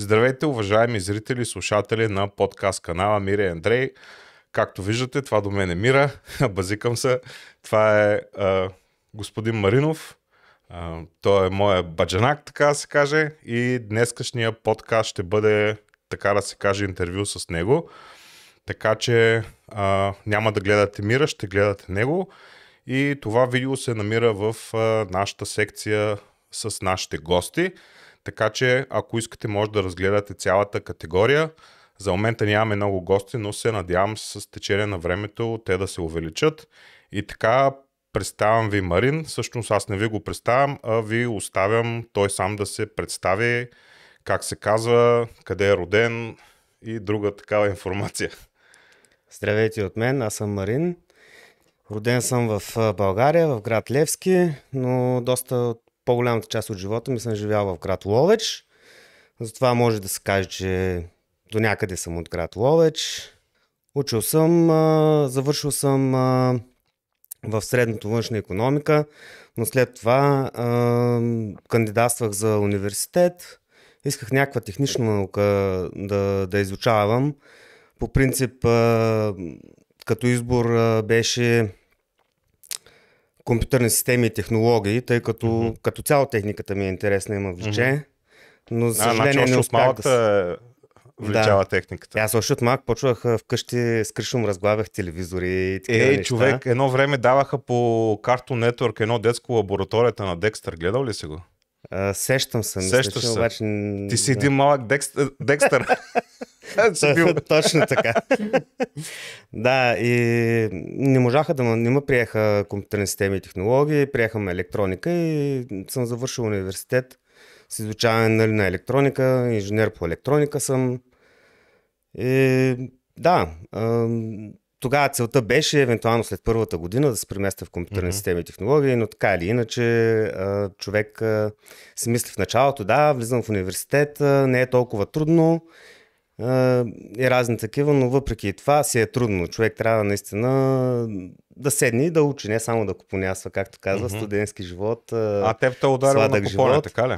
Здравейте, уважаеми зрители и слушатели на подкаст канала Мира и Андрей. Както виждате, това до мен е Мира, базикам се. Това е а, господин Маринов. А, той е моя баджанак, така да се каже. И днескашния подкаст ще бъде, така да се каже, интервю с него. Така че а, няма да гледате Мира, ще гледате него. И това видео се намира в а, нашата секция с нашите гости. Така че, ако искате, може да разгледате цялата категория. За момента нямаме много гости, но се надявам с течение на времето те да се увеличат. И така, представям ви Марин. Всъщност аз не ви го представям, а ви оставям той сам да се представи как се казва, къде е роден и друга такава информация. Здравейте от мен, аз съм Марин. Роден съм в България, в град Левски, но доста от по-голямата част от живота ми съм живял в град Ловеч. Затова може да се каже, че до някъде съм от град Ловеч. Учил съм, завършил съм в средното външна економика, но след това кандидатствах за университет. Исках някаква технична наука да, да изучавам. По принцип, като избор беше компютърни системи и технологии, тъй като mm-hmm. като цяло техниката ми е интересна, има влече. Mm-hmm. Но за съжаление а, значи, не успях да... Се... вличава да. техниката. Аз още от малък почвах вкъщи с кръшом разглавях телевизори и такива Ей, неща. човек, едно време даваха по Cartoon Network едно детско лабораторията на Декстър. Гледал ли си го? А, сещам се. Сещаш се. Обаче... Ти си един малък Декстър. Точно така. да, и не можаха да не ме приеха компютърни системи и технологии, приеха ме електроника и съм завършил университет с изучаване нали, на електроника, инженер по електроника съм. И да, тогава целта беше евентуално след първата година да се преместя в компютърни mm-hmm. системи и технологии, но така или иначе човек си мисли в началото, да, влизам в университет, не е толкова трудно и разни такива, но въпреки това си е трудно. Човек трябва наистина да седне и да учи, не само да купонясва, както казва, mm-hmm. студентски живот. А теб те ударил на купоне, така ли?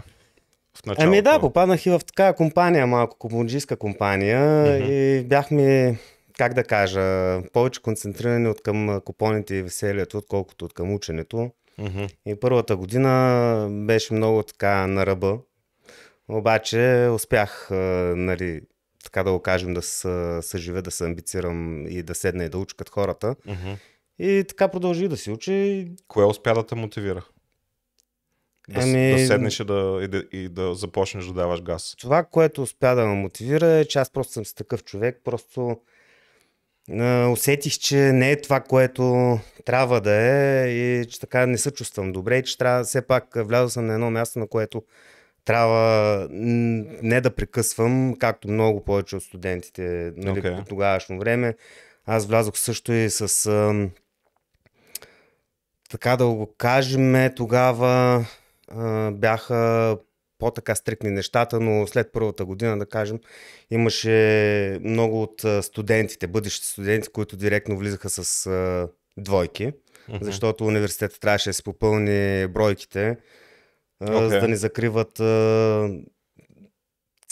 В ами да, попаднах и в такава компания, малко купонджийска компания mm-hmm. и бяхме, как да кажа, повече концентрирани от към купоните и веселието, отколкото от към ученето. Mm-hmm. И първата година беше много така на ръба. Обаче успях, нали, така да го кажем, да съживя, да се амбицирам и да седна и да уча като хората. Mm-hmm. И така продължи да си учи. Кое успя да те мотивира? Да, ами... да седнеш и да, и, да, и да започнеш да даваш газ. Това, което успя да ме мотивира е, че аз просто съм си такъв човек, просто а, усетих, че не е това, което трябва да е и че така не се чувствам добре и че трябва все пак вляза съм на едно място, на което трябва не да прекъсвам, както много повече от студентите нали, okay. по тогавашно време. Аз влязох също и с а, така да го кажем, тогава а, бяха по-така стрикни нещата, но след първата година, да кажем, имаше много от студентите, бъдещи студенти, които директно влизаха с а, двойки, uh-huh. защото университетът трябваше да се попълни бройките okay. за да ни закриват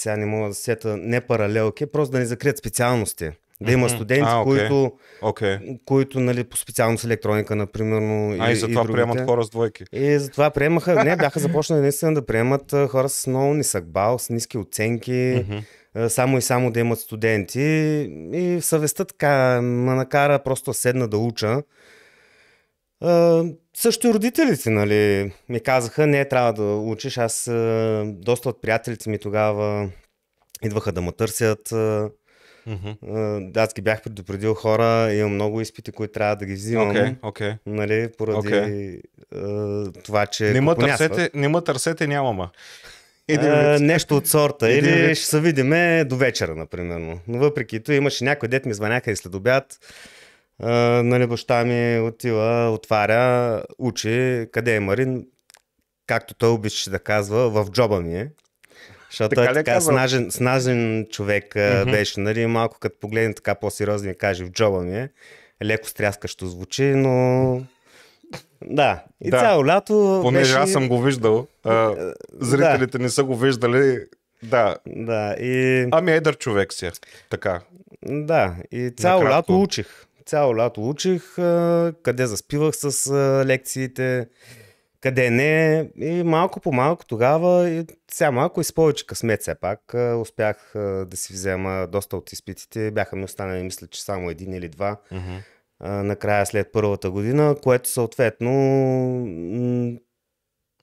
сега не мога да сета, не паралелки, просто да ни закрият специалности. Да има студенти, а, okay. които, okay. които нали, по специалност електроника, например. А, и, и затова и приемат хора с двойки. И затова приемаха, не, бяха започнали наистина да приемат хора с много нисък бал, с ниски оценки, mm-hmm. само и само да имат студенти. И съвестта така ме накара просто седна да уча. Uh, също и родителите, нали, ми казаха, не, трябва да учиш. Аз, uh, доста от приятелите ми тогава идваха да ме търсят. Uh, uh, аз ги бях предупредил хора, имам много изпити, които трябва да ги взимам. Okay, okay. Нали, поради okay. uh, това, че... Не ме търсете, не ме търсете, няма Uh, нещо от сорта. Или ще се видиме до вечера, например. Но въпреки това имаше някой дет ми звъняха и след обяд нали, баща ми отива, отваря, учи, къде е Марин, както той обичаше да казва, в джоба ми е. Защото така е така снажен, снажен човек mm-hmm. беше, нали, малко като погледне така по-сериозно и каже в джоба ми е. Леко стряскащо звучи, но да, и да. цяло лято. Понеже беше... аз съм го виждал, а, зрителите да. не са го виждали, Да. Да, и... Ами едър човек си. Така. Да, и цяло Накратко. лято учих. Цяло лято учих, къде заспивах с лекциите, къде не. И малко по малко тогава, и сега малко и с повече късмет все пак, успях да си взема доста от изпитите. Бяха ми останали, мисля, че само един или два а, накрая след първата година, което съответно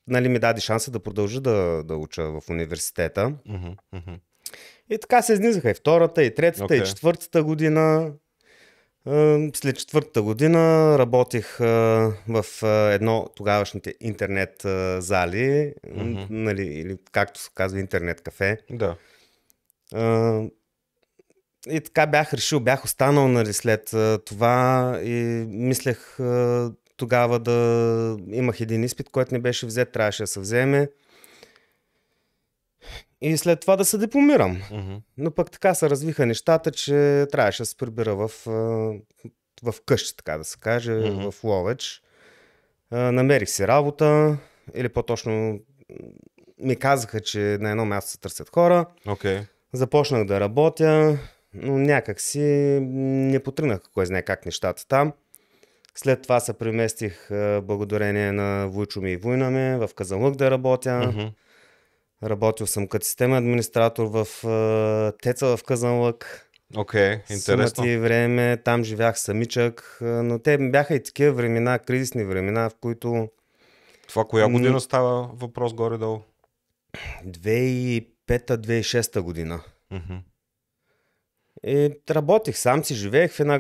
нали, ми даде шанса да продължа да, да уча в университета. Мгм. И така се изнизаха и втората, и третата, Окей. и четвъртата година. След четвъртата година работих в едно тогавашните интернет зали, Мгм. нали, или както се казва интернет кафе. Да. И така бях решил, бях останал нали, след това и мислех тогава да имах един изпит, който не беше взет, трябваше да се вземе. И след това да се дипломирам. Мгм. Но пък така се развиха нещата, че трябваше да се прибира в, в къща, така да се каже, Мгм. в Ловеч. Намерих си работа, или по-точно ми казаха, че на едно място се търсят хора. Окей. Започнах да работя, но някак си не потръгнаха кой знае как нещата там. След това се преместих благодарение на Войчо ми и война ми в Казанлък да работя. Мгм. Работил съм като системен администратор в а, Теца в Казанлък. Окей, интересно. Сумати време, там живях самичък, а, но те бяха и такива времена, кризисни времена, в които Това коя година става въпрос горе-долу? 2005-2006 година. Мгм. И работих сам си, живеех в една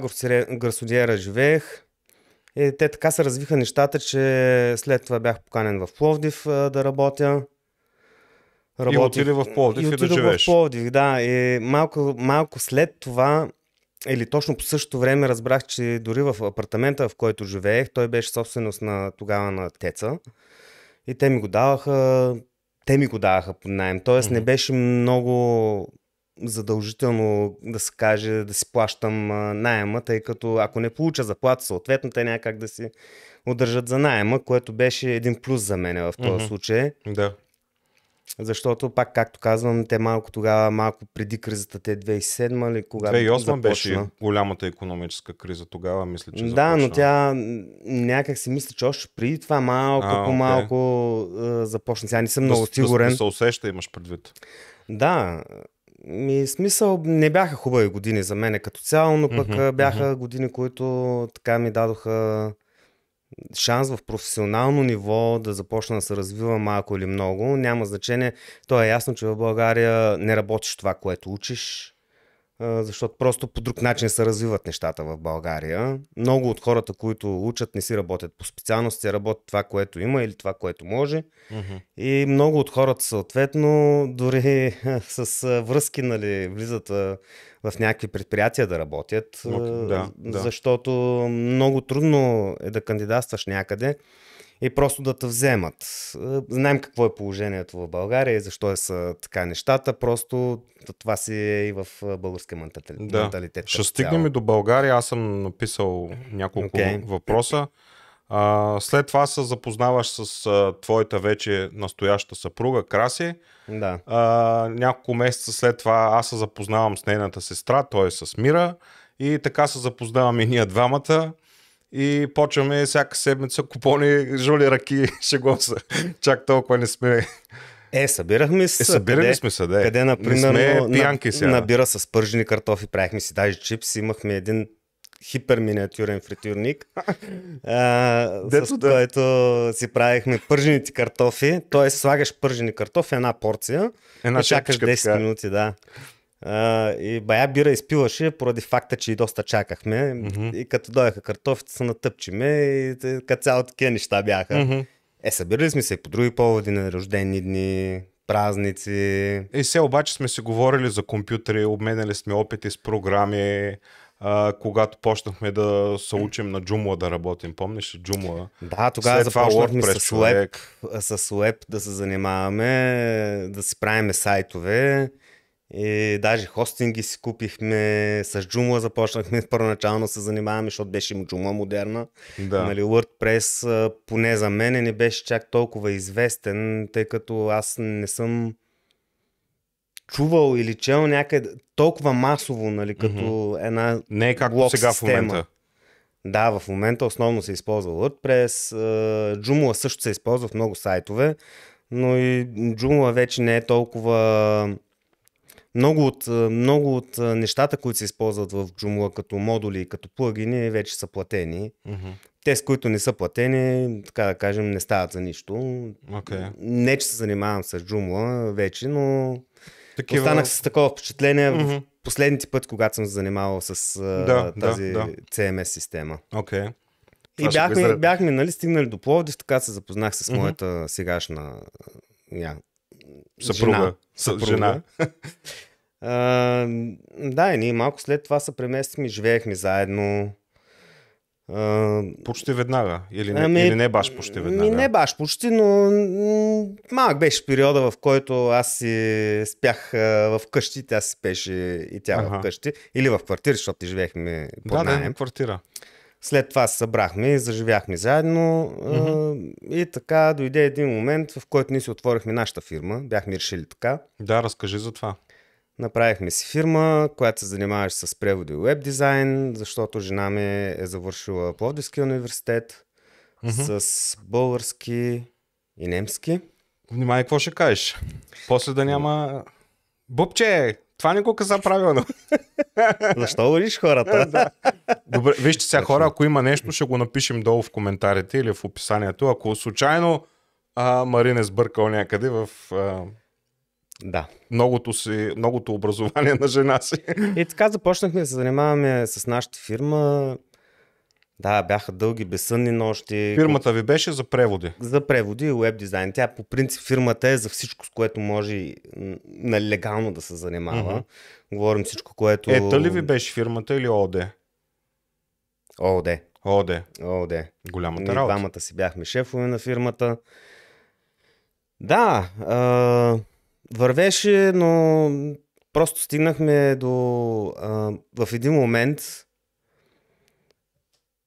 гарсодиера, живеех. И те така се развиха нещата, че след това бях поканен в Пловдив а, да работя. И отиде в Пловдив и да отидох живееш. в Пловдив, да. И малко, малко след това, или точно по същото време разбрах, че дори в апартамента, в който живеех, той беше собственост на тогава на Теца. И те ми го даваха, те ми го даваха под найем. Тоест не Мгм. беше много задължително да се каже да си плащам найема, тъй като ако не получа заплата, съответно те някак да си удържат за найема, което беше един плюс за мен в този Мгм. случай. Да. Защото, пак както казвам, те малко тогава, малко преди кризата, те 2007 ли, когато 2008 беше започна. голямата економическа криза тогава, мисля, че Да, но започна. тя м, някак си мисля, че още преди това малко А, по малко а, започна. Сега не съм да, много сигурен. Да, да се усеща, имаш предвид. Да, ми смисъл не бяха хубави години за мене като цяло, но пък а, бяха години, които така ми дадоха шанс в професионално ниво да започна да се развива малко или много. Няма значение. То е ясно, че в България не работиш това, което учиш, защото просто по друг начин се развиват нещата в България. Много от хората, които учат, не си работят по специалности, работят това, което има или това, което може. Мгм. И много от хората съответно, дори с връзки, нали, влизат в някакви предприятия да работят, Ок, да, да. защото много трудно е да кандидатстваш някъде и просто да те вземат. А, Знаем какво е положението в България и защо е са така нещата, просто това си е и в а, българския ментали- Да. менталитет. Ще стигнем и до България. Аз съм написал няколко Окей. въпроса. А, след това се запознаваш с а, твоята вече настояща съпруга Краси. Да. А, няколко месеца след това аз се запознавам с нейната сестра, т.е. с Мира. И така се запознаваме и ние двамата. И почваме всяка седмица купони, жули ръки, шегувам се. Чак толкова не сме. Е, събирахме се. Е, събирали къде- сме се, да. Къде, например, не сме пиянки сега. набира с пържени картофи, правихме си даже чипс, имахме един хипер миниатюрен фритюрник, а, Дето с да. който си правихме пържените картофи, т.е. слагаш пържени картофи, една порция, Една и чакаш шепичка 10 така. минути, да. А, и бая бира изпиваше поради факта, че и доста чакахме. Мгм. И като дойдаха картофите, се натъпчиме и така цяло такива неща бяха. Мгм. Е, събирали сме се и по други поводи на рождени дни, празници. И сега обаче сме си говорили за компютри, обменяли сме опити с програми, а, когато почнахме да се учим на Joomla да работим. Помниш Joomla? Да, тогава След започнахме с web, с web да се занимаваме, да си правиме сайтове. И даже хостинги си купихме, с Joomla започнахме първоначално се занимаваме, защото беше Joomla модерна. Да. Нали, WordPress, поне за мен, не беше чак толкова известен, тъй като аз не съм чувал или чел някъде толкова масово, нали, като mm-hmm. една Не е както сега в момента. Да, в момента основно се използва WordPress. Joomla също се използва в много сайтове, но и Joomla вече не е толкова... Много от, много от нещата, които се използват в Joomla като модули и като плагини, вече са платени. Mm-hmm. Те, с които не са платени, така да кажем, не стават за нищо. Okay. Не, че се занимавам с Joomla вече, но Такива... останах с такова впечатление mm-hmm. в последните път, когато съм се занимавал с да, тази да, да. CMS система. Okay. И бяхме, бяхме нали, стигнали до Пловдив, така се запознах с mm-hmm. моята сегашна я, съпруга. Жена. съпруга. жена. а, да, и ние малко след това се преместихме, живеехме заедно. Uh, почти веднага. Или не, ами, или не баш почти веднага? Ми не баш почти, но малък беше периода, в който аз си спях в къщи, тя си спеше и тя ага. в къщи. Или в квартира, защото живеехме под да. Да, квартира. След това се събрахме и заживяхме заедно. Uh-huh. И така дойде един момент, в който ние си отворихме нашата фирма. Бяхме решили така. Да, разкажи за това. Направихме си фирма, която се занимаваше с преводи и веб дизайн, защото жена ми е завършила Пловдивския университет mm-hmm. с български и немски. Внимай, какво ще кажеш? После да няма... Бубче, това не го каза правилно. Защо говориш хората? Добре, вижте сега хора, ако има нещо, ще го напишем долу в коментарите или в описанието. Ако случайно а, Марин е сбъркал някъде в а, да. Многото, си, многото образование на жена си. И така започнахме да се занимаваме с нашата фирма. Да, бяха дълги, безсънни нощи. Фирмата ви беше за преводи? За преводи и веб дизайн. Тя по принцип фирмата е за всичко, с което може легално да се занимава. Mm-hmm. Говорим всичко, което... Ета ли ви беше фирмата или ООД? ООД. ООД. ООД. Голямата Ние работа. Двамата си бяхме шефове на фирмата. Да, а Вървеше, но просто стигнахме до, а, в един момент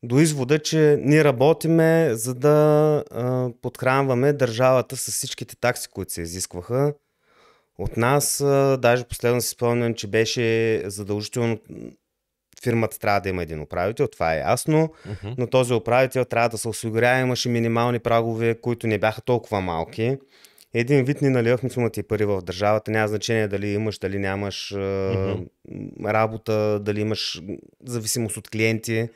до извода, че ние работиме за да а, подхранваме държавата с всичките такси, които се изискваха. От нас, а, даже последно си спомням, че беше задължително фирмата трябва да има един управител, това е ясно, uh-huh. но този управител трябва да се осигурява, имаше минимални прагове, които не бяха толкова малки един вид ни наливахме сумати пари в държавата. Няма значение дали имаш, дали нямаш mm-hmm. работа, дали имаш зависимост от клиенти.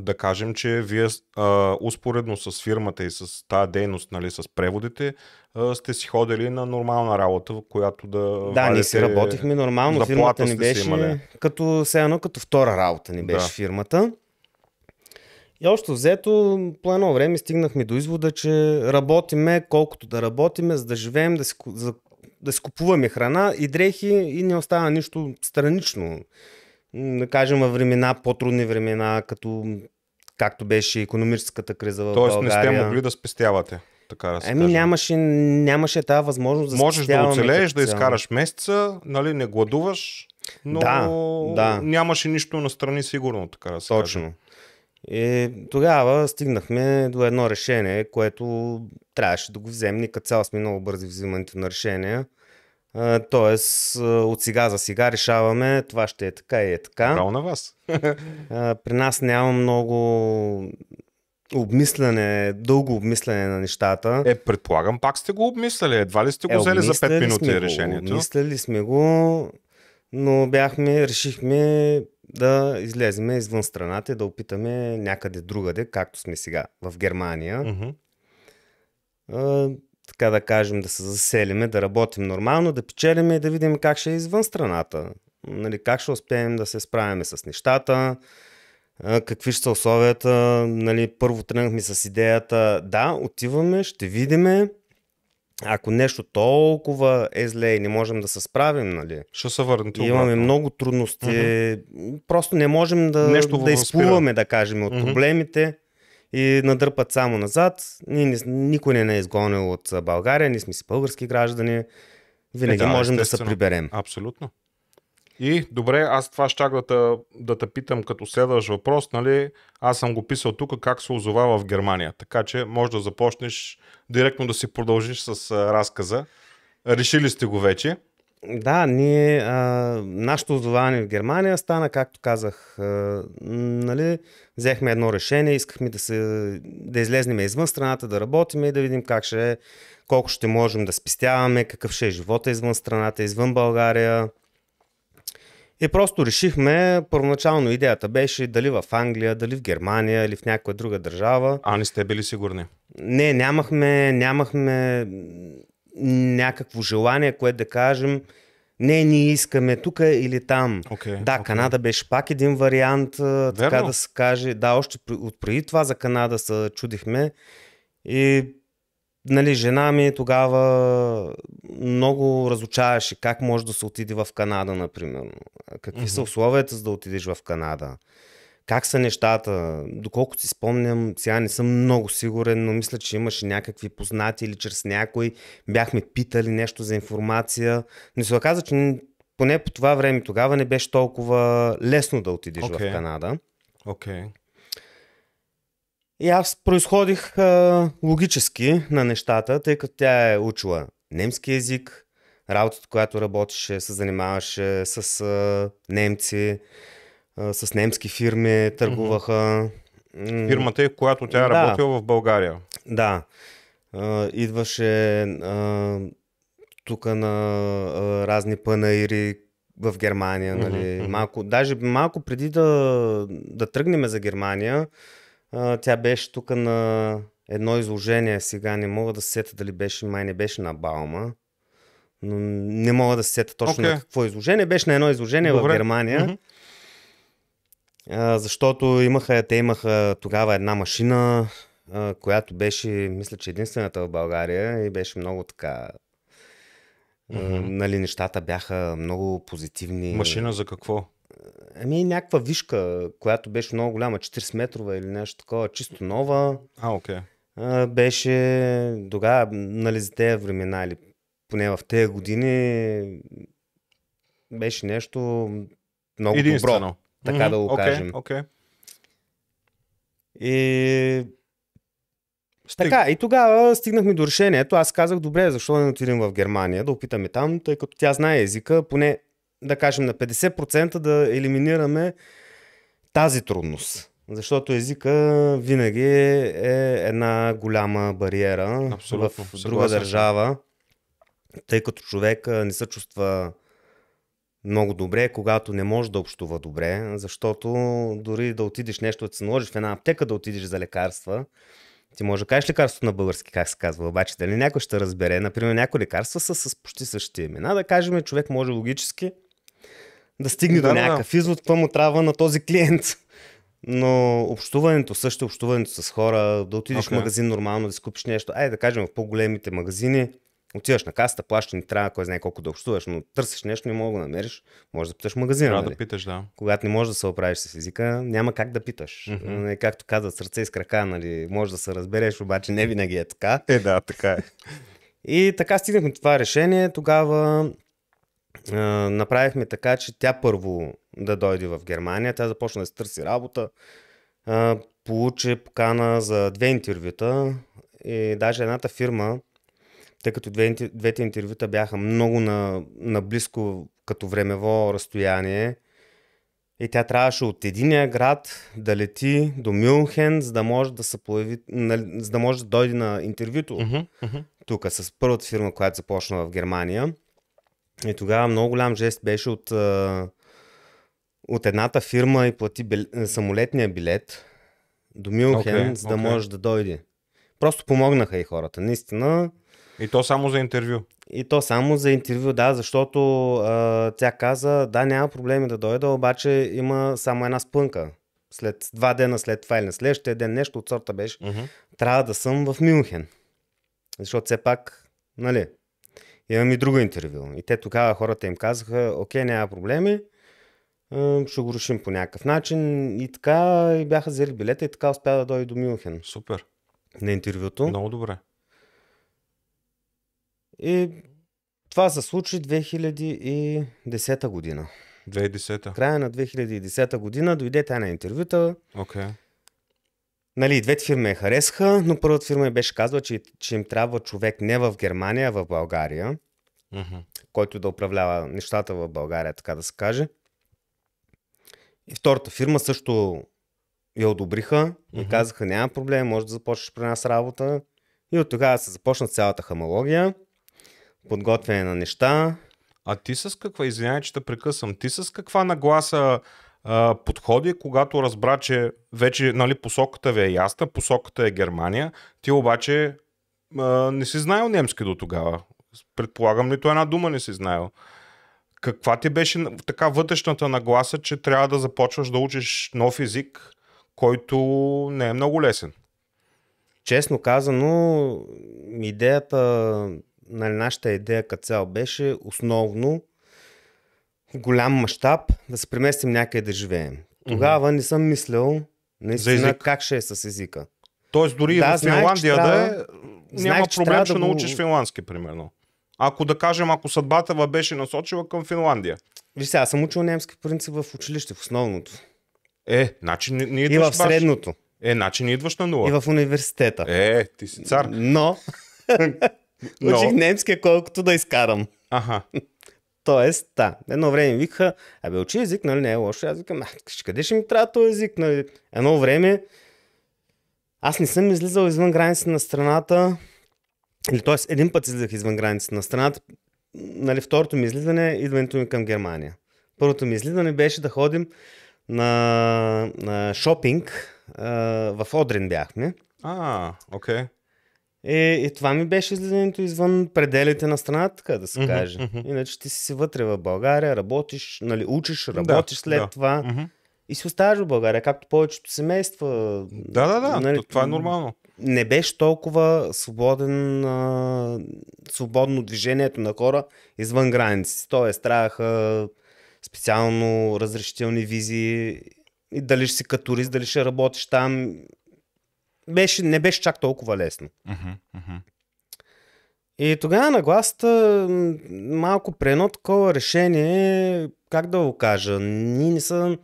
Да кажем, че вие а, успоредно с фирмата и с тази дейност, нали, с преводите, а, сте си ходили на нормална работа, в която да. Да, ние си работихме нормално. Фирмата ни беше като, все едно като втора работа ни беше да. фирмата. И още взето, по едно време стигнахме до извода, че работиме колкото да работиме, за да живеем, да си, за, да си купуваме храна и дрехи и не остава нищо странично. Да кажем във времена, по-трудни времена, като както беше економическата криза в Тоест България. не сте могли да спестявате. Така да Еми нямаше, нямаше тази възможност да Можеш да оцелееш, да изкараш месеца, нали, не гладуваш, но да, да. нямаше нищо настрани сигурно, така да се Точно. Каже. И тогава стигнахме до едно решение, което трябваше да го вземем. Ние като цяло сме много бързи взимането на решения. Тоест, от сега за сега решаваме, това ще е така и е така. Право на вас. При нас няма много обмислене, дълго обмислене на нещата. Е, предполагам, пак сте го обмисляли. Едва ли сте го е, взели за 5 минути решението? Обмисляли сме го, но бяхме, решихме да излезем извън страната и да опитаме някъде другаде, както сме сега в Германия. Mm-hmm. Така да кажем, да се заселиме, да работим нормално, да печелиме и да видим как ще е извън страната. Нали, как ще успеем да се справяме с нещата, какви ще са условията. Нали, първо тръгнахме с идеята, да, отиваме, ще видиме, ако нещо толкова е зле и не можем да се справим, нали? Ще се върнете Имаме много трудности. Mm-hmm. Просто не можем да, нещо да изплуваме, да кажем, от mm-hmm. проблемите и надърпат само назад. Ни, никой не е изгонил от България, ние сме си български граждани. Винаги е, да, можем да се приберем. Абсолютно. И добре, аз това щях да те, да те питам като следващ въпрос, нали? Аз съм го писал тук как се озовава в Германия, така че може да започнеш директно да си продължиш с разказа. Решили сте го вече. Да, ние, а, нашето озование в Германия стана, както казах, а, нали, взехме едно решение, искахме да, се, да излезнем извън страната, да работим и да видим как ще е, колко ще можем да спестяваме, какъв ще е живота извън страната, извън България. И просто решихме, първоначално идеята беше дали в Англия, дали в Германия или в някоя друга държава. А не сте били сигурни? Не, нямахме, нямахме някакво желание, което да кажем, не, ние искаме тук или там. Okay, да, okay. Канада беше пак един вариант, Верно? така да се каже. Да, още от преди това за Канада се чудихме. И нали, жена ми тогава много разучаваше как може да се отиде в Канада, например. Какви mm-hmm. са условията за да отидеш в Канада? Как са нещата? Доколкото си спомням, сега не съм много сигурен, но мисля, че имаше някакви познати или чрез някой бяхме питали нещо за информация. Но се оказа, че поне по това време тогава не беше толкова лесно да отидеш okay. в Канада. Okay. И аз произходих а, логически на нещата, тъй като тя е учила немски язик, работата, която работеше, се занимаваше с а, немци, а, с немски фирми, търгуваха. Фирмата е, която тя е да, работила в България. Да. А, идваше а, тук на а, разни панаири в Германия. Нали? Mm-hmm. Малко, даже малко преди да, да тръгнем за Германия, а, тя беше тук на едно изложение. Сега не мога да се сета дали беше, май не беше на Баума. Но не мога да се сета точно okay. на какво изложение. Беше на едно изложение Добре. в Германия. Mm-hmm. А, защото имаха, те имаха тогава една машина, а, която беше, мисля, че единствената в България и беше много така. Mm-hmm. нали, нещата бяха много позитивни. Машина за какво? Ами някаква вишка, която беше много голяма, 40 метрова или нещо такова, чисто нова. А, окей. Okay. Беше тогава, нали, за тези времена или поне в тези години беше нещо много добро така mm-hmm. да го okay, кажем. Okay. И Стиг... Така, и тогава стигнахме до решението. Аз казах, добре, защо не отидем в Германия, да опитаме там, тъй като тя знае езика, поне да кажем на 50% да елиминираме тази трудност. Защото езика винаги е една голяма бариера Абсолютно. в друга държава, тъй като човек не се чувства много добре, когато не може да общува добре, защото дори да отидеш нещо, да се наложиш в една аптека да отидеш за лекарства, ти може да кажеш лекарството на български, как се казва, обаче дали някой ще разбере. Например, някои лекарства са с почти същите имена. Да кажем, човек може логически да стигне да, до някакъв да. извод, какво му трябва на този клиент. Но общуването, също общуването с хора, да отидеш okay. в магазин нормално, да си купиш нещо, ай да кажем в по-големите магазини, Отиваш на касата, плащаш, не трябва кой знае колко да общуваш, но търсиш нещо, не мога да намериш, може да питаш магазина. Трябва нали? да питаш, да. Когато не можеш да се оправиш с езика, няма как да питаш. Mm-hmm. Както казват сърце и с крака, нали, може да се разбереш, обаче не винаги е така. Е, да, така е. И така стигнахме това решение. Тогава а, направихме така, че тя първо да дойде в Германия. Тя започна да се търси работа. А, получи покана за две интервюта. И даже едната фирма, тъй като двете, двете интервюта бяха много на, наблизко като времево разстояние. И тя трябваше от единия град да лети до Мюнхен, за да може да се появи, за да може да дойде на интервюто uh-huh, uh-huh. тук с първата фирма, която започна в Германия. И тогава много голям жест беше от, от едната фирма и плати бил, самолетния билет до Мюнхен, okay, за да okay. може да дойде. Просто помогнаха и хората. Наистина, и то само за интервю. И то само за интервю, да, защото а, тя каза, да, няма проблеми да дойда, обаче има само една спънка. След два дена след това или на следващия ден нещо от сорта беше, uh-huh. трябва да съм в Мюнхен. Защото все пак, нали, имам и друго интервю. И те тогава хората им казаха, окей, няма проблеми, ще го решим по някакъв начин. И така и бяха взели билета и така успя да дойде до Мюнхен. Супер. На интервюто. Много добре. И това се случи 2010 година. 2010. Края на 2010 година дойде тя на интервюта. Okay. Нали, двете фирми я харесаха, но първата фирма беше казва, че, че им трябва човек не в Германия, а в България. Мгм. който да управлява нещата в България, така да се каже. И втората фирма също я одобриха и Мгм. казаха, няма проблем, може да започнеш при нас работа. И от тогава се започна цялата хамология, подготвяне на неща. А ти с каква, извинявай, че те прекъсвам, ти с каква нагласа а, подходи, когато разбра, че вече нали, посоката ви е ясна, посоката е Германия, ти обаче а, не си знаел немски до тогава. Предполагам, нито една дума не си знаел. Каква ти беше така вътрешната нагласа, че трябва да започваш да учиш нов език, който не е много лесен? Честно казано, идеята, нали, нашата идея като цяло беше основно в голям мащаб да се преместим някъде да живеем. Тогава не съм мислил наистина как ще е с езика. Тоест дори Да, да, в Финландия да трябва- е, няма знаех, че проблем, ще да научиш финландски, примерно. Ако да кажем, ако съдбата ва беше насочила към Финландия. Виж сега, аз съм учил немски принцип в училище, в основното. Е, значи не, не И идваш в баш- средното. Е, значи не идваш на нула. И в университета. Е, ти си цар. Но, Но, учих немски колкото да изкарам. аха. Тоест, да, едно време викаха, абе учи език, нали не е лошо. Аз викам, «А, къде ще ми трябва този език? Нали? Едно време аз не съм излизал извън границите на страната, или т.е. един път излизах извън границите на страната, нали, второто ми излизане е идването ми към Германия. Първото ми излизане беше да ходим на, на шопинг, а, в Одрин бяхме. А, окей. И, и това ми беше излизането извън пределите на страната, така да се Мгм, каже. мгм. Иначе ти си вътре в България, работиш, нали, учиш, работиш след да. това Мгм. и си оставаш в България, както повечето семейства. Да, да, да. Нали, то- Това е нормално. Не беше толкова свободен, а, свободно движението на хора извън границите. Тоест, трябваха специално разрешителни визи и дали ще си като турист, дали ще работиш там. Беше, не беше чак толкова лесно. И тогава нагласата м, малко при едно такова решение, как да го кажа, ние не са,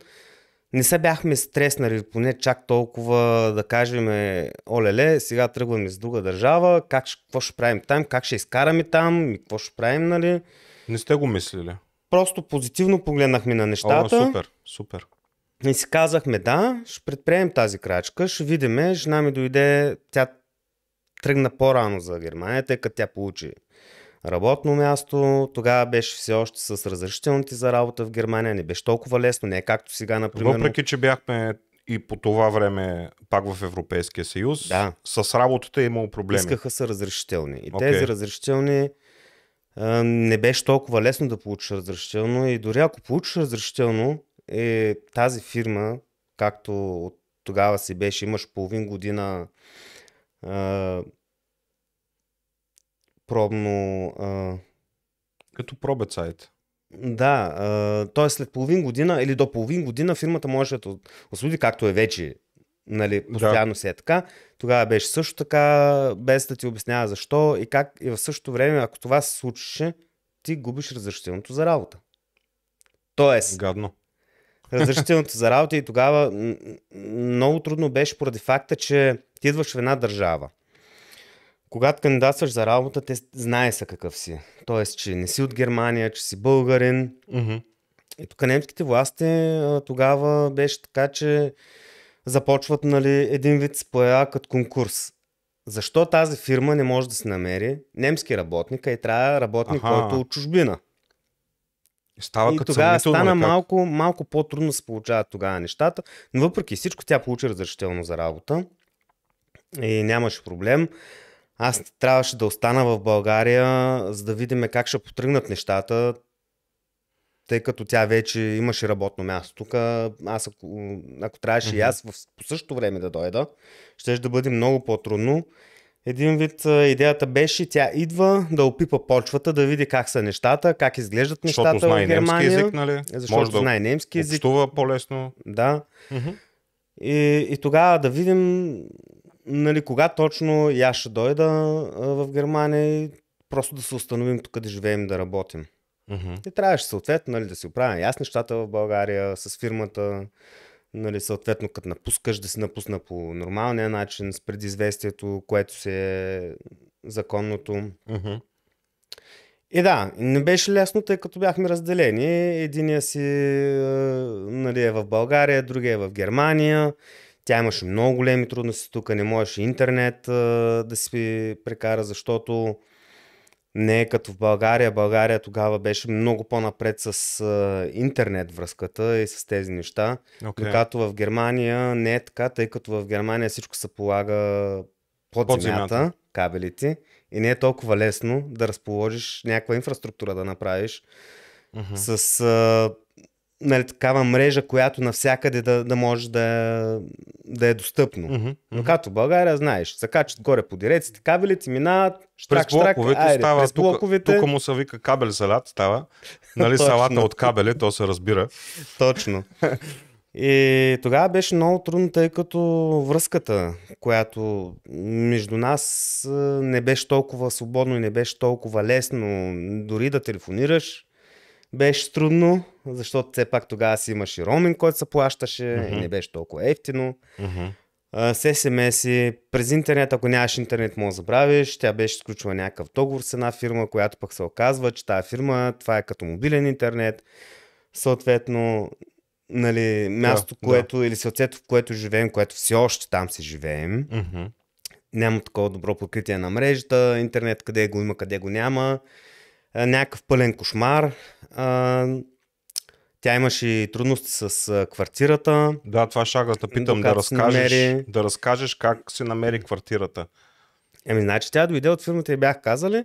не се бяхме стреснали, поне чак толкова да кажем, олеле, сега тръгваме с друга държава, как, какво ще правим там, как ще изкараме там, какво ще правим, нали? Не сте го мислили. Просто позитивно погледнахме на О, нещата супер, супер. И си казахме, да, ще предприемем тази крачка, ще видиме, жена ми дойде, тя тръгна по-рано за Германия, тъй като тя получи работно място, тогава беше все още с разрешителните за работа в Германия, не беше толкова лесно, не е както сега, например. Въпреки, че бяхме и по това време пак в Европейския съюз, Да. с работата е имало проблеми. Искаха са разрешителни. И Окей. тези разрешителни а, не беше толкова лесно да получиш разрешително и дори ако получиш разрешително, е, тази фирма, както от тогава си беше, имаш половин година а, пробно а, Като пробет сайт. да, т.е. след половин година или до половин година фирмата може да освободи, както е вече, нали, постоянно си е така. Тогава беше също така, без да ти обяснява защо и как. И в същото време, ако това се случеше, ти губиш разрешителното за работа. Тоест, Гадно. Разрешителното за работа и тогава много трудно беше поради факта, че ти идваш в една държава. Когато кандидатстваш за работа, те знае са какъв си. Тоест, че не си от Германия, че си българин. Мгм. И тук немските власти тогава беше така, че започват нали, един вид появява като конкурс. Защо тази фирма не може да се намери немски работник, а и трябва работник, Аха. който от чужбина? Става и като тогава стана ли, как? малко, малко по-трудно се получават тогава нещата, но въпреки всичко тя получи разрешително за работа и нямаше проблем. Аз трябваше да остана в България, за да видим как ще потръгнат нещата, тъй като тя вече имаше работно място. Тук аз ако, ако трябваше и аз в, по същото време да дойда, ще да бъде много по-трудно. Един вид идеята беше, тя идва да опипа почвата, да види как са нещата, как изглеждат Защото нещата знае в немски Германия. език, нали? Защото Може да знае немски език. общува по-лесно. Да. И, и тогава да видим нали, кога точно аз ще дойда в Германия и просто да се установим тук да живеем, да работим. Мгм. И трябваше съответно нали, да си оправя яс нещата в България с фирмата, нали, съответно като напускаш да си напусна по нормалния начин, с предизвестието, което се е законното. Мгм. И да, не беше лесно, тъй като бяхме разделени. Единия си нали, е в България, другия е в Германия. Тя имаше много големи трудности тук, не можеше интернет да си прекара, защото не е като в България. България тогава беше много по-напред с интернет връзката и с тези неща. Okay. Докато в Германия не е така, тъй като в Германия всичко се полага под, под земята, земята, кабелите. И не е толкова лесно да разположиш някаква инфраструктура да направиш uh-huh. с а, нали, такава мрежа, която навсякъде да, да може да, да е достъпно. Uh-huh. Но като в България, знаеш, закачат горе по диреците, кабелите минават, штрак, през блоковете айде, става, през блоковете. Тук, тук му се вика кабел салат, става. Нали, салата от кабели, то се разбира. Точно. И тогава беше много трудно, тъй като връзката, която между нас не беше толкова свободно и не беше толкова лесно, дори да телефонираш, беше трудно, защото все пак тогава си имаше роминг, който се плащаше mm-hmm. и не беше толкова ефтино. Mm-hmm. С смс през интернет, ако нямаш интернет, може да забравиш. Тя беше сключила някакъв договор с една фирма, която пък се оказва, че тази фирма, това е като мобилен интернет. Съответно, нали, място, да, което, да. или съответно в което живеем, което все още там си живеем. Mm-hmm. Няма такова добро покритие на мрежата, интернет къде го има, къде го няма. А, някакъв пълен кошмар. А, тя имаше и трудности с квартирата. Да, това ще да те питам да разкажеш, намери... да разкажеш как се намери квартирата. Еми, значи тя дойде от фирмата и бях казали,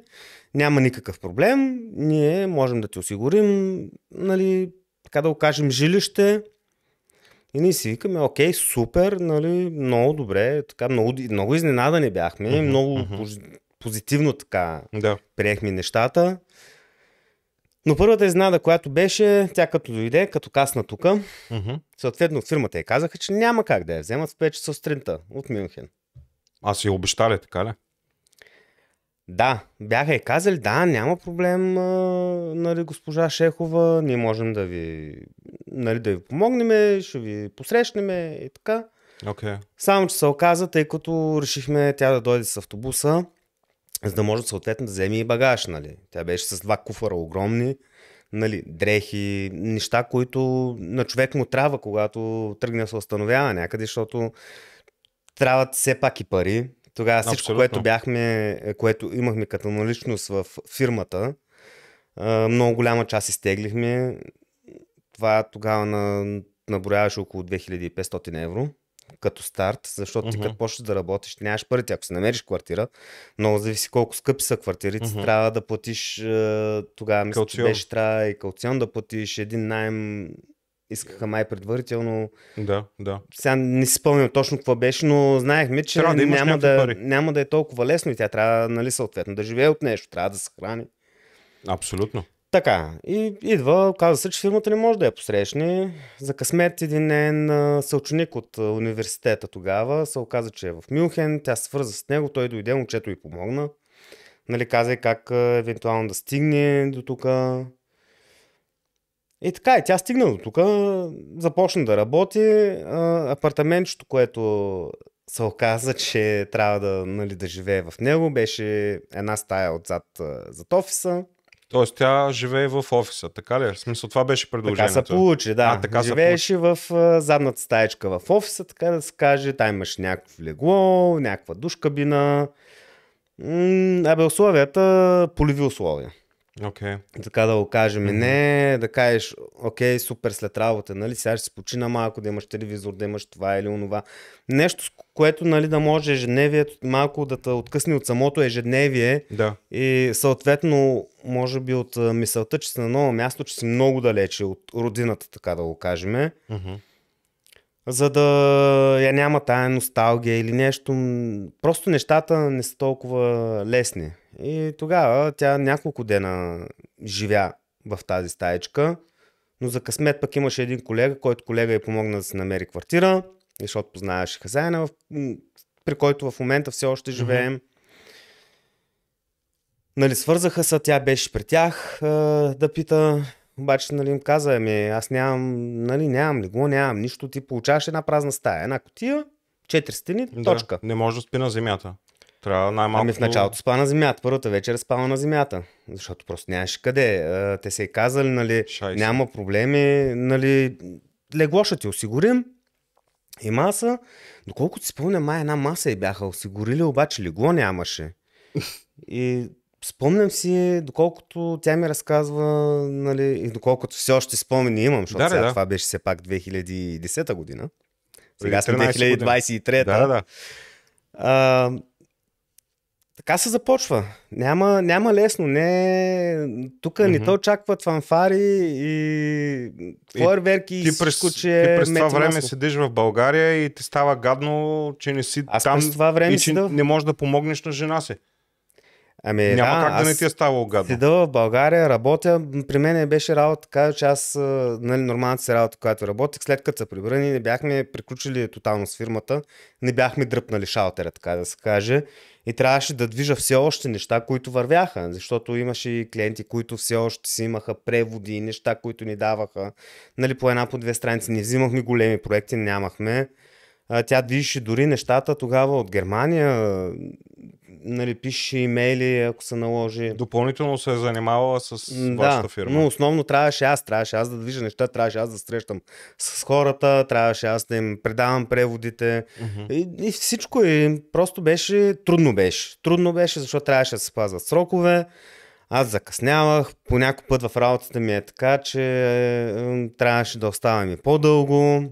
няма никакъв проблем, ние можем да ти осигурим, нали, така да го кажем, жилище. И ние си викаме, окей, супер, нали, много добре, така много, много изненадани бяхме, uh-huh, много uh-huh. Позитивно така да. приехме нещата. Но първата изненада, която беше, тя като дойде, като касна тук, uh-huh. съответно фирмата я казаха, че няма как да я вземат в 5 часа сутринта от Мюнхен. А си обещали, така ли? Да, бяха и казали, да, няма проблем, а, нали, госпожа Шехова, ние можем да ви, нали, да ви помогнем, ще ви посрещнем и така. Okay. Само, че се оказа, тъй като решихме тя да дойде с автобуса, за да може съответно да вземе и багаж, нали. Тя беше с два куфара огромни, нали, дрехи, неща, които на човек му трябва, когато тръгне се установява някъде, защото трябват все пак и пари. Тогава всичко, Абсолютно. което бяхме, което имахме като наличност в фирмата, много голяма част изтеглихме. Това тогава на, наброяваше около 2500 евро като старт, защото uh-huh. ти като почнеш да работиш, нямаш пари. Ако си намериш квартира, много зависи колко скъпи са квартирите, uh-huh. трябва да платиш, тогава мисля, че беше трябва и кауцион да платиш, един найем искаха май предварително. Да, да. Сега не си спомням точно какво беше, но знаехме, че трябва да няма, да, няма да е толкова лесно и тя трябва, нали, съответно, да живее от нещо, трябва да се храни. Абсолютно. Така, и идва, каза се, че фирмата не може да я посрещне. За късмет един ден съученик от университета тогава се оказа, че е в Мюнхен, тя се свърза с него, той дойде, момчето и помогна. Нали, каза как евентуално да стигне до тук. И така, и тя стигна до тук, започна да работи. Апартаментчето, което се оказа, че трябва да, нали, да живее в него, беше една стая отзад зад офиса. Тоест тя живее в офиса, така ли? В смисъл това беше предложението. Така се получи, да. А, така Живееше в задната стаечка в офиса, така да се каже. Там имаш някакво легло, някаква душ кабина. М- абе, условията, полеви условия. Okay. Така да го кажем. Mm-hmm. Не да кажеш, окей, супер след работа, нали, сега ще си почина малко, да имаш телевизор, да имаш това или онова. Нещо, с което нали, да може ежедневието малко да те откъсне от самото ежедневие да. и съответно, може би от мисълта, че си на ново място, че си много далече от родината, така да го кажем. Mm-hmm за да я няма тая носталгия или нещо. Просто нещата не са толкова лесни. И тогава тя няколко дена живя в тази стаечка, но за късмет пък имаше един колега, който колега й помогна да се намери квартира, защото познаваше хазяина, при който в момента все още живеем. Mm-hmm. Нали, свързаха се, тя беше при тях да пита обаче, нали, им каза, ами, аз нямам, нали, нямам легло, нямам нищо. Ти получаваш една празна стая, една котия, четири стени, да, точка. Не може да спи на земята. Трябва най-малко... Ами в началото спа на земята. Първата вечер е спала на земята. Защото просто нямаше къде. А, Те се е казали, нали, Шайсе. няма проблеми, нали, легло ще ти осигурим. И маса, доколкото си спомня, май една маса и бяха осигурили, обаче легло нямаше. И спомням си, доколкото тя ми разказва, нали, и доколкото все още спомени имам, защото Да, сега да. това беше все пак 2010 година. Сега сме 13 години. 2023. Да, да, да. А, така се започва. Няма, няма лесно. Не, тук не Мгм. те очакват фанфари и фойерверки и Ти през, всичко, ти че през това време седиш в България и ти става гадно, че не си Аз там това време и че седа- не можеш да помогнеш на жена си. Ами, Няма да, как да не ти е ставало гадно. Седа в България, работя. При мен беше работа така, че аз, нали, нормалната си работа, която работех, след като се прибрани, не бяхме приключили тотално с фирмата, не бяхме дръпнали шалтера, така да се каже. И трябваше да движа все още неща, които вървяха, защото имаше и клиенти, които все още си имаха преводи, неща, които ни даваха. Нали, по една, по две страници. Не взимахме големи проекти, нямахме. Тя движеше дори нещата тогава от Германия. Нали, пише имейли, ако се наложи. Допълнително се е занимавала с М, вашата фирма. но основно трябваше аз, трябваше аз да движа неща, трябваше аз да срещам с хората, трябваше аз да им предавам преводите Мгм. и, и всичко и просто беше, трудно беше. Трудно беше, защото трябваше да се спазват срокове. Аз закъснявах, по някой път в работата ми е така, че трябваше да оставам и по-дълго,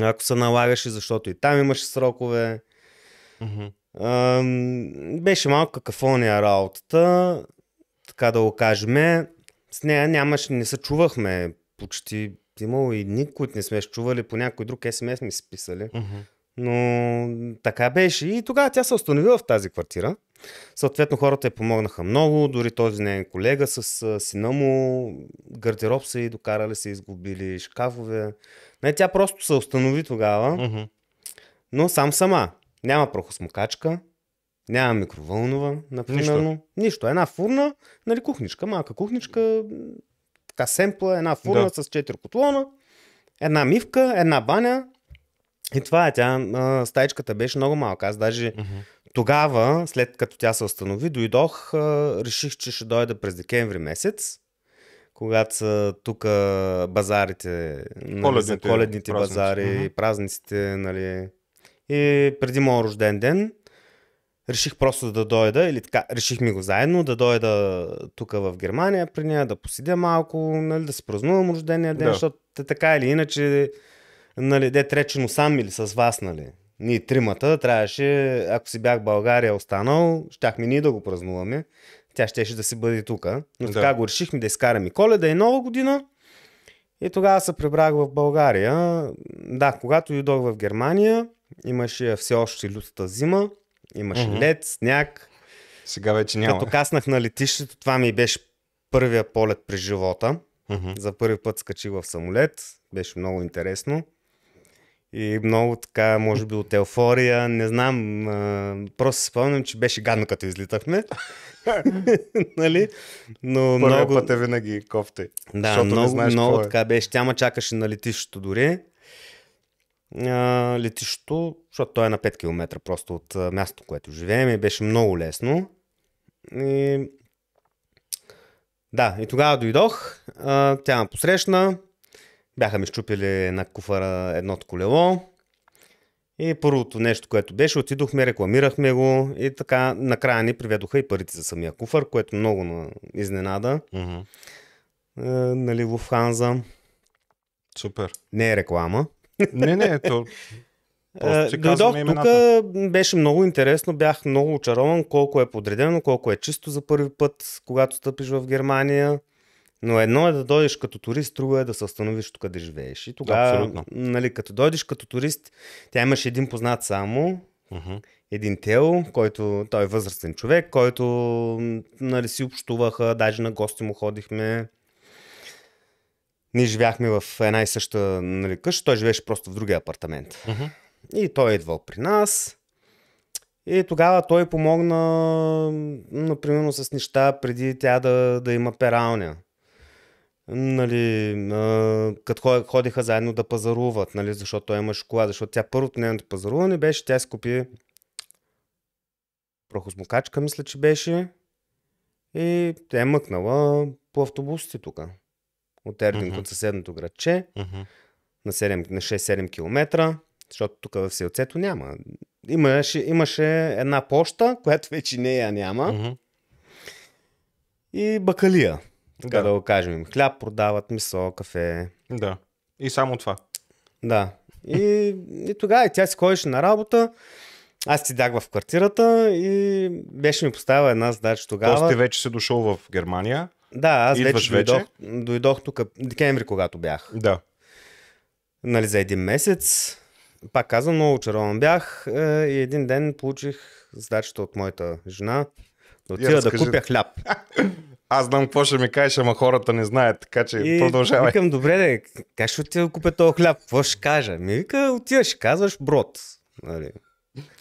ако се налагаше, защото и там имаше срокове. Мгм. Ам, беше малко какафония работата, така да го кажем. С нея нямаше, не се чувахме почти. Имало и дни, които не сме се чували, по някой друг СМС ми се писали. Мгм. Но така беше. И тогава тя се установи в тази квартира. Съответно хората я помогнаха много, дори този нейн колега с а, сина му, гардероб са и докарали, са изгубили шкафове. Не, тя просто се установи тогава Мгм. но сам сама. Няма прахосмокачка, няма микровълнова, например. Нищо. Нищо. Една фурна, нали, кухничка, малка кухничка, така семпла, една фурна Да. с 4 котлона, една мивка, една баня. И това е тя. А, стаичката беше много малка. Аз даже Мгм. тогава, след като тя се установи, дойдох, а, реших, че ще дойда през декември месец, когато са тук базарите, нали, за Коледните коледните празници. базари, Мгм. празниците, нали. И преди моят рожден ден, реших просто да дойда, или така, решихме го заедно, да дойда тук в Германия при нея, да поседя малко, нали, да си празнувам рождения ден, Да. защото те така или иначе, нали, де тречено сам или с вас, нали. Ние тримата трябваше, ако си бях в България останал, щяхме ние да го празнуваме. Тя щеше да си бъде тук. Но Да. така го решихме да изкараме коледа и нова година. И тогава се прибрах в България. Да, когато дойдох в Германия, имаше все още лютата зима, имаше Мгм. лед, сняг. Сега вече няма. Като каснах на летището, това ми беше първия полет през живота. Мгм. За първи път скачих в самолет. Беше много интересно. И много така, може би от еуфория, не знам, а, просто спомням, че беше гадно като излитахме. нали? Но Първият много, път е винаги кофти. да, много, знаеш много е. така беше. Тя ма чакаше на летището дори. А, летището, защото той е на 5 км просто от мястото, което живеем и беше много лесно. И... Да, и тогава дойдох, а, тя ме посрещна, бяха ми щупили на куфара едното колело. И първото нещо, което беше, отидохме, рекламирахме го и така накрая ни приведоха и парите за самия куфар, което много на изненада Мгм. е, нали, Луфханза. Супер. Не е реклама. Не, не, то... Е, Дойдох тук, беше много интересно, бях много очарован колко е подредено, колко е чисто за първи път, когато стъпиш в Германия. Но едно е да дойдеш като турист, друго е да се установиш тук да живееш. И тогава, Абсолютно. нали, като дойдеш като турист, тя имаше един познат само, Мгм. един Тео, който той е възрастен човек, който нали, си общуваха, даже на гости му ходихме. Ние живяхме в една и съща нали, къща, той живееше просто в другия апартамент. Мгм. И той е идвал при нас. И тогава той помогна, например, с неща преди тя да, да има пералня. Нали, а, като хо- ходиха заедно да пазаруват, нали, защото той имаше кола, защото тя първото нейното пазаруване беше, тя си купи прахосмокачка, мисля, че беше. И тя е мъкнала по автобусите тук. От Ердинг, Мгм. от съседното градче, Мгм. на, 7, на 6-7 км, защото тук в селцето няма. Имаше, имаше една поща, която вече не я няма, Мгм. и бакалия. Така Да. да. го кажем. Хляб продават, месо, кафе. Да. И само това. Да. И, и тогава и тя си ходеше на работа. Аз си дях в квартирата и беше ми поставила една задача тогава. Тоест ти вече си дошъл в Германия. Да, аз вече, вече? дойдох, дойдох тук декември, когато бях. Да. Нали, за един месец. Пак казвам, много очарован бях е, и един ден получих задачата от моята жена да отида да купя хляб. Аз знам какво ще ми кажеш, ама хората не знаят, така че И продължавай. викам, добре, де, как ще отида да купя този хляб? Какво ще кажа? Ми вика, отиваш казваш брод. Нали.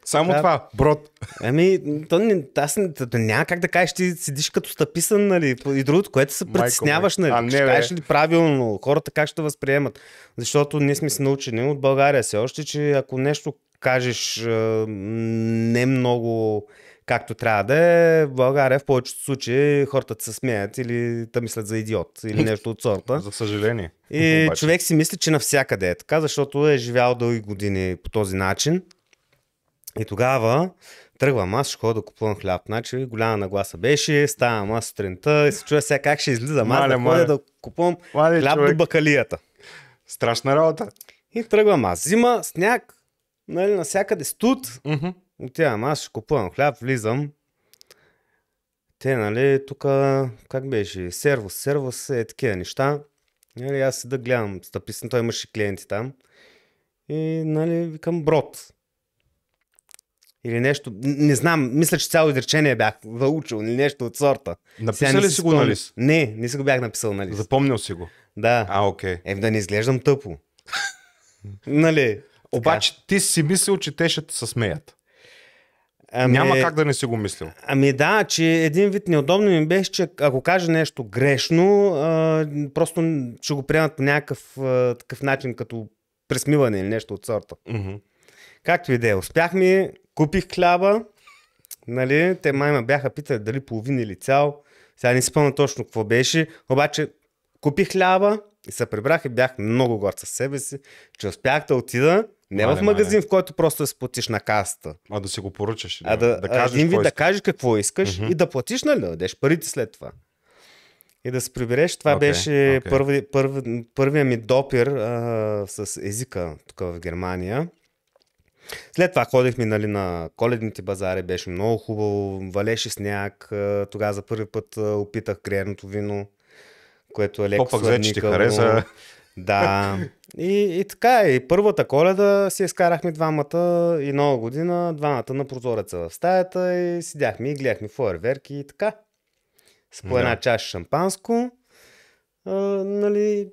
Само Да. това. Брод. Ами, то не, аз не, то, няма как да кажеш, ти седиш като стъписан, нали, и другото, което се притесняваш, нали, А, не, ще кажеш ли правилно, хората как ще възприемат, защото ние сме се научени от България все още, че ако нещо кажеш не много както трябва да е, в България в повечето случаи хората се смеят или те мислят за идиот или нещо от сорта. За съжаление. И Обаче. човек си мисли, че навсякъде е така, защото е живял дълги години по този начин. И тогава тръгвам аз, ще ходя да купувам хляб. Значи голяма нагласа беше, ставам аз сутринта и се чуя сега как ще излизам аз Мале, да мале. ходя да купувам Млади хляб човек. до бакалията. Страшна работа. И тръгвам аз. Зима, сняг, нали, насякъде студ. Мгм. Отивам аз, ще купувам хляб, влизам. Те, нали, тук, как беше, сервус, сервус, е такива неща. Нали, аз седа гледам стъписан, той имаше клиенти там. И, нали, викам брод. Или нещо, не знам, мисля, че цяло изречение бях заучил или нещо от сорта. Не ли си го на лист? Не, не си го бях написал на лист. Запомнил си го. Да. А, окей. Е, да не изглеждам тъпо. нали? Обаче ти си мислил, че те ще те се смеят. Ами, Няма как да не си го мислил. Ами да, че един вид неудобно ми беше, че ако кажа нещо грешно, а, просто ще го приемат по някакъв а, такъв начин, като пресмиване или нещо от сорта. Мгм. Както и да е, успяхме, купих хляба, нали, те май ме бяха питали дали половин или цял, сега не си спомням точно какво беше, обаче купих хляба и се прибрах и бях много горд със себе си, че успях да отида не Мале, в магазин, мале. в който просто да се платиш на касата, А да си го поръчаш. а да, да кажеш един вид да кажеш какво искаш Мгм. и да платиш, нали, да дадеш парите след това. И да се прибереш. Това Окей, беше окей. първи, първи, първия ми допир а, с езика тук в Германия. След това ходихме нали, на коледните базари, беше много хубаво, валеше сняг. Тогава за първи път опитах греното вино, което е леко То пък взе, че ти сладникаво. хареса. Да. И, и така, и първата коледа си изкарахме двамата и нова година, двамата на прозореца в стаята и седяхме и гледахме фойерверки и така. С по Да. една чаша шампанско. А, нали,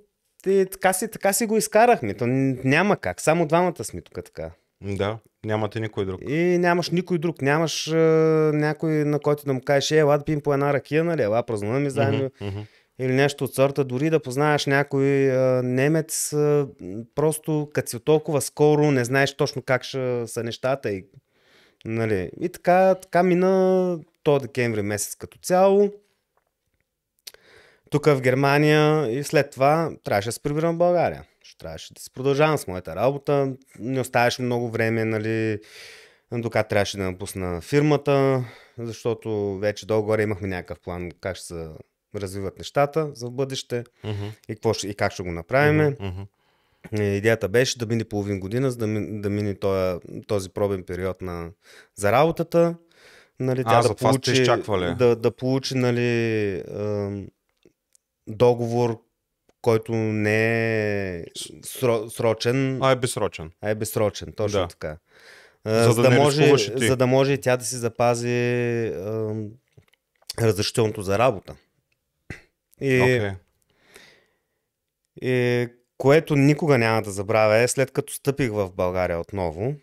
и така си, така си го изкарахме. То няма как. Само двамата сме тук така. Да, нямате никой друг. И нямаш никой друг. Нямаш а, някой, на който да му кажеш, е, ела да пием по една ракия, нали? Ела празнуваме заедно. Мгм, мгм. Или нещо от сорта, дори да познаеш някой а, немец, а, просто като си толкова скоро, не знаеш точно как ще са нещата. И, нали, и така, така мина то декември месец като цяло. Тук в Германия и след това трябваше да се прибирам в България. Ще трябваше да си продължавам с моята работа. Не оставаше много време, нали, докато трябваше да напусна фирмата, защото вече долу-горе имахме някакъв план как ще се развиват нещата за бъдеще Мгм, и, какво ще, и как ще го направим. И Идеята беше да мине половин година, за да, ми- да мине този, този пробен период на, за работата. Нали, А, за това сте изчаквали. да, да получи нали, ам, договор, който не е сро, срочен, А, е безсрочен. а е безсрочен. Точно Да. така. За да не може, за да може и тя да си запази ам, разрешителното за работа. И, Окей. и което никога няма да забравя е, след като стъпих в България отново,